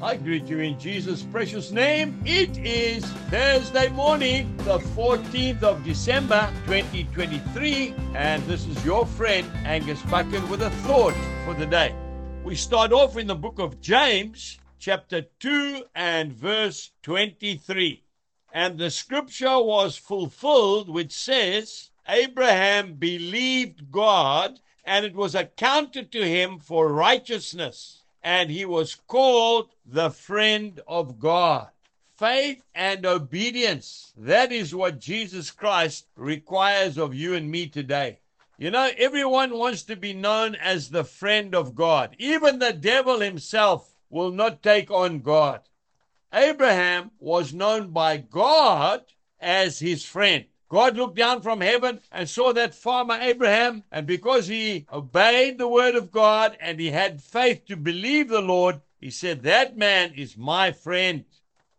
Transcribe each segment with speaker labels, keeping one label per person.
Speaker 1: I greet you in Jesus' precious name. It is Thursday morning, the 14th of December 2023, and this is your friend Angus Buchan with a thought for the day. We start off in the book of James, chapter 2 and verse 23. And the scripture was fulfilled, which says, Abraham believed God, and it was accounted to him for righteousness and he was called the friend of God. Faith and obedience. That is what Jesus Christ requires of you and me today. You know, everyone wants to be known as the friend of God. Even the devil himself will not take on God. Abraham was known by God as his friend. God looked down from heaven and saw that farmer Abraham, and because he obeyed the word of God and he had faith to believe the Lord, he said, That man is my friend.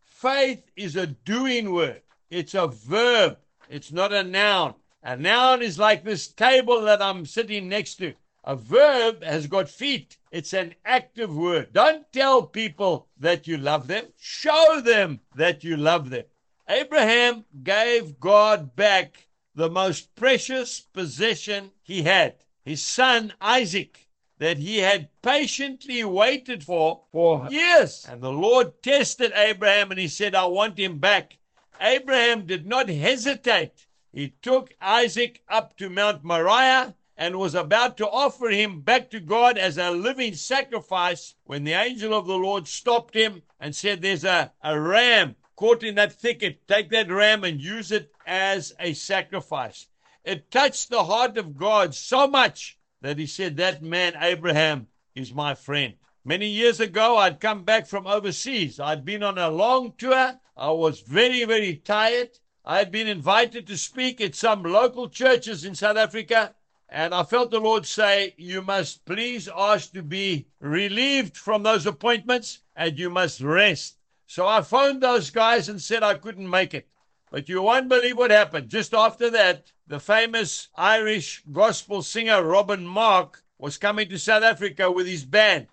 Speaker 1: Faith is a doing word, it's a verb, it's not a noun. A noun is like this table that I'm sitting next to. A verb has got feet. It's an active word. Don't tell people that you love them. Show them that you love them. Abraham gave God back the most precious possession he had, his son Isaac, that he had patiently waited for for years. And the Lord tested Abraham and he said, I want him back. Abraham did not hesitate. He took Isaac up to Mount Moriah and was about to offer him back to God as a living sacrifice when the angel of the Lord stopped him and said, There's a, a ram caught in that thicket, take that ram and use it as a sacrifice. It touched the heart of God so much that he said, That man, Abraham, is my friend. Many years ago, I'd come back from overseas. I'd been on a long tour. I was very, very tired. I had been invited to speak at some local churches in South Africa. And I felt the Lord say, You must please ask to be relieved from those appointments and you must rest. So I phoned those guys and said I couldn't make it. But you won't believe what happened. Just after that, the famous Irish gospel singer Robin Mark was coming to South Africa with his band.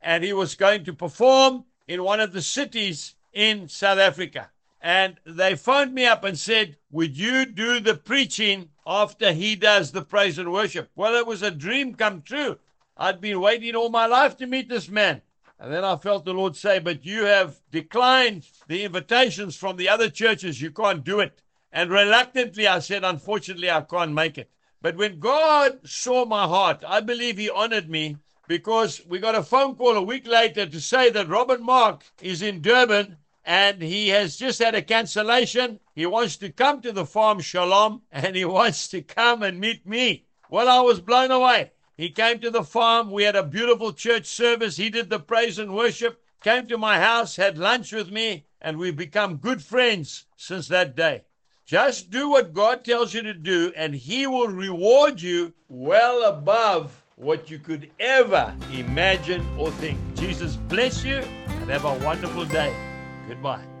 Speaker 1: And he was going to perform in one of the cities in South Africa. And they phoned me up and said, Would you do the preaching after he does the praise and worship? Well, it was a dream come true. I'd been waiting all my life to meet this man. And then I felt the Lord say, But you have declined the invitations from the other churches. You can't do it. And reluctantly, I said, Unfortunately, I can't make it. But when God saw my heart, I believe He honored me because we got a phone call a week later to say that Robin Mark is in Durban and he has just had a cancellation. He wants to come to the farm Shalom and he wants to come and meet me. Well, I was blown away. He came to the farm. We had a beautiful church service. He did the praise and worship, came to my house, had lunch with me, and we've become good friends since that day. Just do what God tells you to do, and He will reward you well above what you could ever imagine or think. Jesus bless you and have a wonderful day. Goodbye.